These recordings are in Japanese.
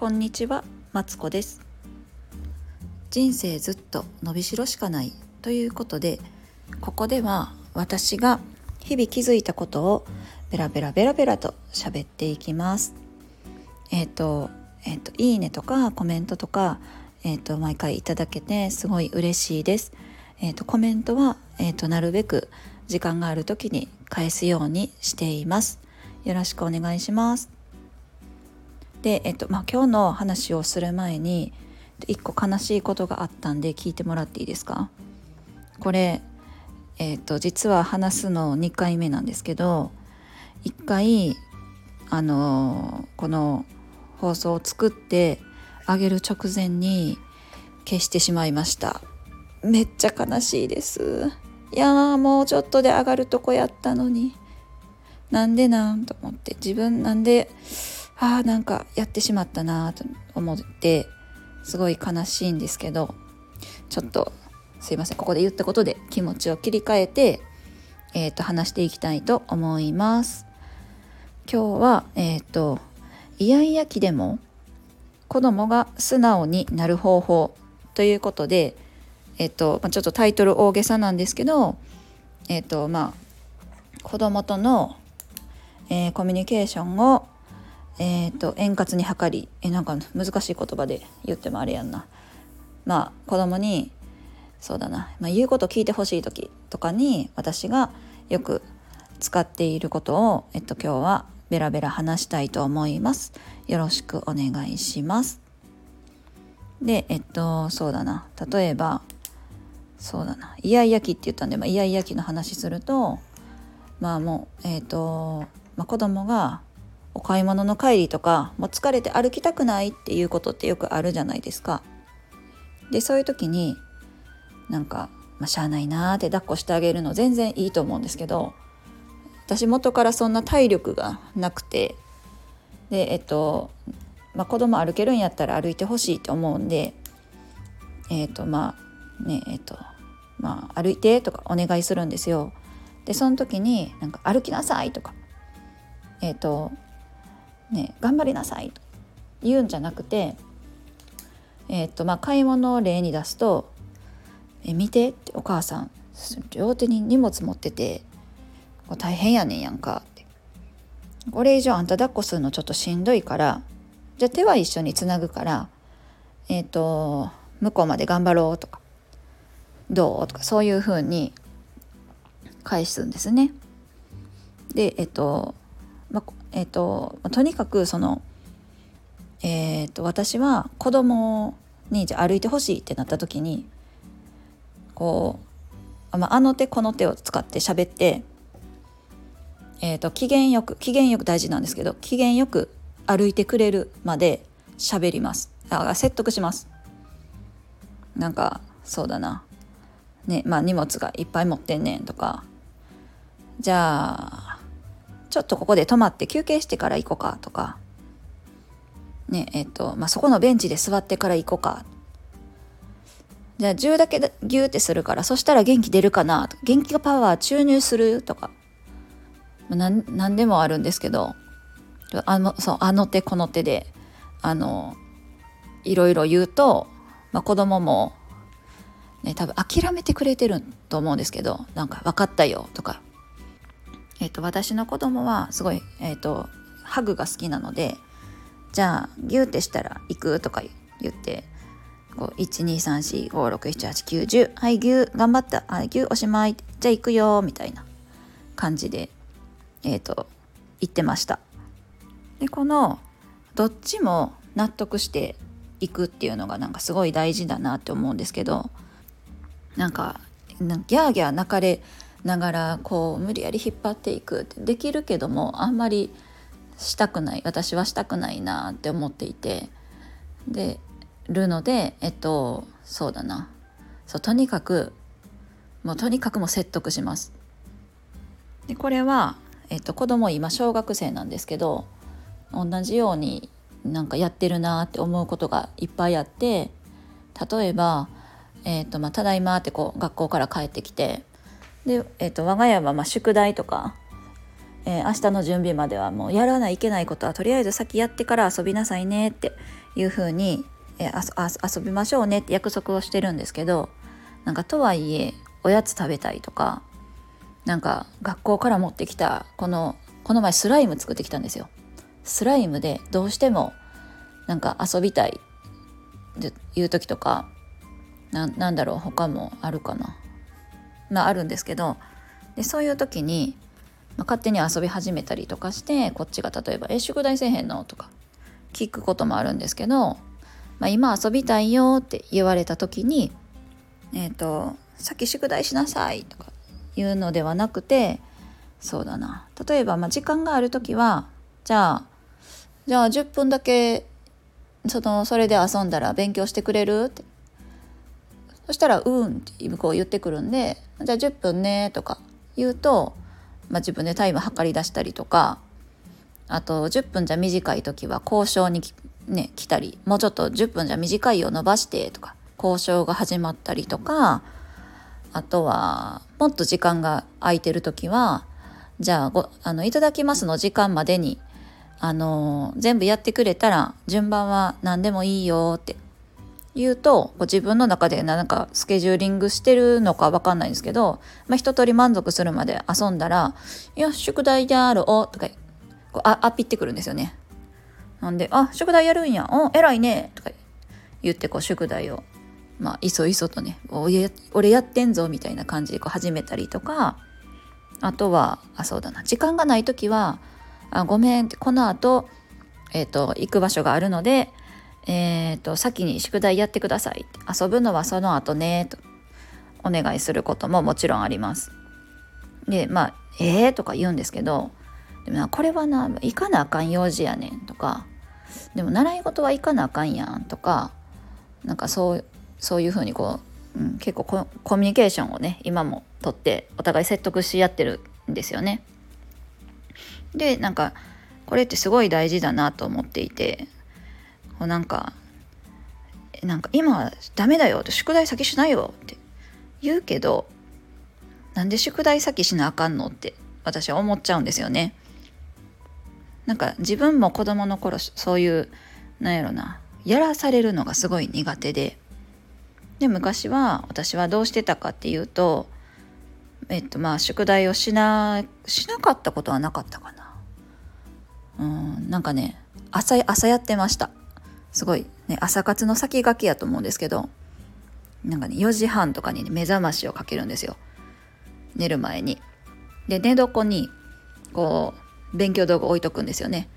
こんにちは、マツコです。人生ずっと伸びしろしかないということでここでは私が日々気づいたことをベラベラベラベラと喋っていきます。えっ、ー、とえっ、ー、といいねとかコメントとかえっ、ー、と毎回いただけてすごい嬉しいです。えっ、とコメントはえっ、となるべく時間がある時に返すようにしています。よろしくお願いします。で、えっとまあ、今日の話をする前に一個悲しいことがあったんで聞いてもらっていいですか？これ、えっと実は話すの2回目なんですけど1回あのこの放送を作ってあげる直前に消してしまいました。めっちゃ悲しいです。いやーもうちょっとで上がるとこやったのに。なんでなん？と思って。自分なんでああなんかやってしまったなと思ってすごい悲しいんですけどちょっとすいませんここで言ったことで気持ちを切り替えて、えーと、話していきたいと思います。今日は、えっ、ー、とイヤイヤ期でも子供が素直になる方法ということで、えっ、ー、とまあ、ちょっとタイトル大げさなんですけど、えっ、ー、とまあ、子供との、えー、コミュニケーションをえーと、円滑に測りえなんか難しい言葉で言ってもあれやんな。まあ子供にそうだな、まあ、言うこと聞いてほしい時とかに私がよく使っていることを、えっと、今日はベラベラ話したいと思います。よろしくお願いします。でえっとそうだな。例えばそうだな。イヤイヤ期って言ったんで、まあ、イヤイヤ期の話するとまあもうえっと、まあ、子供がお買い物の帰りとかもう疲れて歩きたくないっていうことってよくあるじゃないですか。でそういう時になんか、まあ、しゃあないなーって抱っこしてあげるの全然いいと思うんですけど私元からそんな体力がなくてでえっと、まあ、子供歩けるんやったら歩いてほしいって思うんでえっとまあねえっとまあ歩いてとかお願いするんですよ。でその時になんか歩きなさいとかえっとね、頑張りなさいと言うんじゃなくて、えー、っとまあ、買い物を例に出すと「え見て」ってお母さん両手に荷物持っててこ「大変やねんやんか」って「これ以上あんた抱っこするのちょっとしんどいからじゃあ手は一緒につなぐからえっ、ー、と向こうまで頑張ろう」とか「どう?」とかそういうふうに返すんですね。でえっ、ー、とえーと、とにかくその、えーと、私は子供にじゃ歩いてほしいってなった時にこう、あ、あの手この手を使って喋って、えーと、機嫌よく機嫌よく大事なんですけど機嫌よく歩いてくれるまで喋ります。あ説得します。なんかそうだな。ねまあ荷物がいっぱい持ってんねんとか。じゃあちょっとここで泊まって休憩してから行こうかとか、ねえっとまあ、そこのベンチで座ってから行こうか。じゃあ10だけギューってするからそしたら元気出るかなと。元気がパワー注入するとか、何でもあるんですけど。あのそうあの手この手であのいろいろ言うと、まあ、子供も、ね、多分諦めてくれてると思うんですけどなんか「分かったよ」とか。えーと、私の子供はすごい、えーと、ハグが好きなのでじゃあギューってしたら行くとか言って12345678910はいギュー頑張った。はいギューおしまい。じゃあ行くよみたいな感じでえっ、と言ってました。でこのどっちも納得していくっていうのがなんかすごい大事だなって思うんですけどなんかギャーギャー泣かれながらこう無理やり引っ張っていくってできるけどもあんまりしたくない私はしたくないなって思っていてでるのでえっとそうだなそうとにかくもうとにかくも説得します。でこれは、えっと、子供今小学生なんですけど同じようになんかやってるなって思うことがいっぱいあって例えば「えーとまあ、ただいま」ってこう学校から帰ってきてで、えーと、我が家はま宿題とか、えー、明日の準備まではもうやらないいけないことはとりあえず先やってから遊びなさいねっていうふうにえ遊びましょうねって約束をしてるんですけどなんかとはいえおやつ食べたいとかなんか学校から持ってきたこのこの前スライム作ってきたんですよ。スライムでどうしてもなんか遊びたいっていう時とかなんだろう他もあるかなまあるんですけどでそういう時に、まあ、勝手に遊び始めたりとかしてこっちが例えば「え宿題せえへんの?」とか聞くこともあるんですけど、まあ、今遊びたいよって言われた時に「えっ、ー、と先宿題しなさい」とか言うのではなくてそうだな例えばまあ時間がある時はじゃあじゃあ10分だけそのそれで遊んだら勉強してくれるってそしたら「うん」って向こう言ってくるんで「じゃあ10分ね」とか言うと、まあ、自分でタイム測り出したりとかあと10分じゃ短い時は交渉にね来たりもうちょっと10分じゃ短いを伸ばしてとか交渉が始まったりとかあとはもっと時間が空いてる時はじゃあごあのいただきますの時間までにあの全部やってくれたら順番は何でもいいよって言うと自分の中でなんかスケジューリングしてるのか分かんないんですけど、まあ、一通り満足するまで遊んだら「いや宿題であるお」とかこうあアピってくるんですよね。なんで「あ宿題やるんや。お偉いね」とか言ってこう宿題をまあいそいそとね「おや俺やってんぞ」みたいな感じでこう始めたりとかあとはあそうだな。時間がない時はあごめんってこの後えっ、ー、と行く場所があるのでえ、ー、と先に宿題やってください。遊ぶのはその後ねと。お願いすることももちろんあります。でまあえーとか言うんですけどでもなこれはな行かなあかん用事やねんとかでも習い事は行かなあかんやんとかなんかそうそういうふうにこう、うん、結構コミュニケーションをね今もとってお互い説得し合ってるんですよね。でなんかこれってすごい大事だなと思っていてなんかなんか今はダメだよって宿題先しないよって言うけどなんで宿題先しなあかんのって私は思っちゃうんですよね。なんか自分も子供の頃そういうなんやろなやらされるのがすごい苦手で。で昔は私はどうしてたかっていうとえっとまあ宿題をしなしなかったことはなかったかな。うんなんかね朝朝やってました。すごいね朝活の先駆けやと思うんですけどなんかね4時半とかに、ね、目覚ましをかけるんですよ。寝る前に。で寝床にこう勉強道具置いとくんですよね。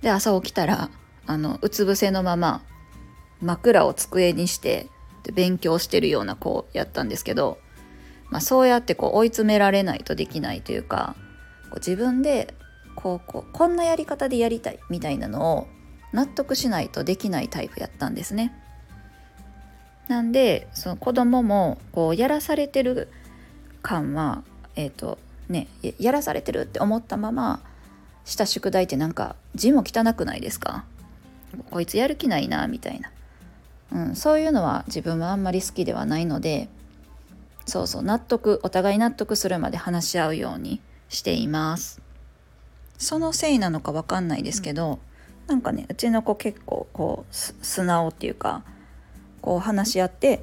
で朝起きたらあのうつ伏せのまま枕を机にしてで勉強してるような子やったんですけど、まあ、そうやってこう追い詰められないとできないというかこう自分でこうこうこんなやり方でやりたいみたいなのを納得しないとできないタイプやったんですね。なんでその子供もこうやらされてる感はえっ、ー、とねやらされてるって思ったまました宿題ってなんか字も汚くないですか？こいつやる気ないなみたいな、うん、そういうのは自分はあんまり好きではないのでそうそう納得お互い納得するまで話し合うようにしています。そのせいなのか分かんないですけど、うん、なんかねうちの子結構こう素直っていうかこう話し合って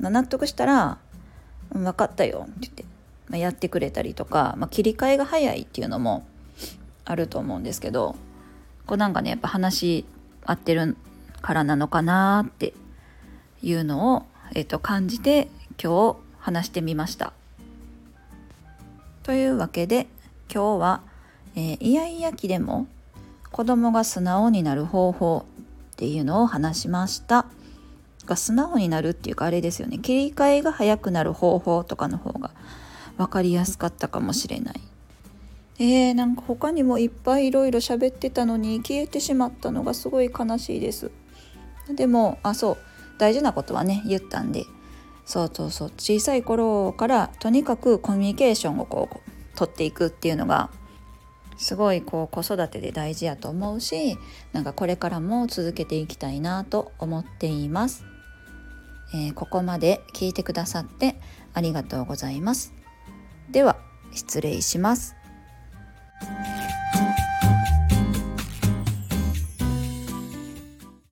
納得したら「分かったよ」って言って、まあ、やってくれたりとか、まあ、切り替えが早いっていうのもあると思うんですけどこうなんかねやっぱ話合ってるからなのかなっていうのを、えー、と感じて今日話してみました。というわけで今日は、えー、イヤイヤ期でも子供が素直になる方法っていうのを話しました。が素直になるっていうかあれですよね切り替えが早くなる方法とかの方が分かりやすかったかもしれない。えー、なんか他にもいっぱいいろいろ喋ってたのに消えてしまったのがすごい悲しいです。でもあそう大事なことはね言ったんでそうそうそう小さい頃からとにかくコミュニケーションをこう取っていくっていうのがすごいこう子育てで大事やと思うしなんかこれからも続けていきたいなと思っています、えー、ここまで聞いてくださってありがとうございます。では失礼します。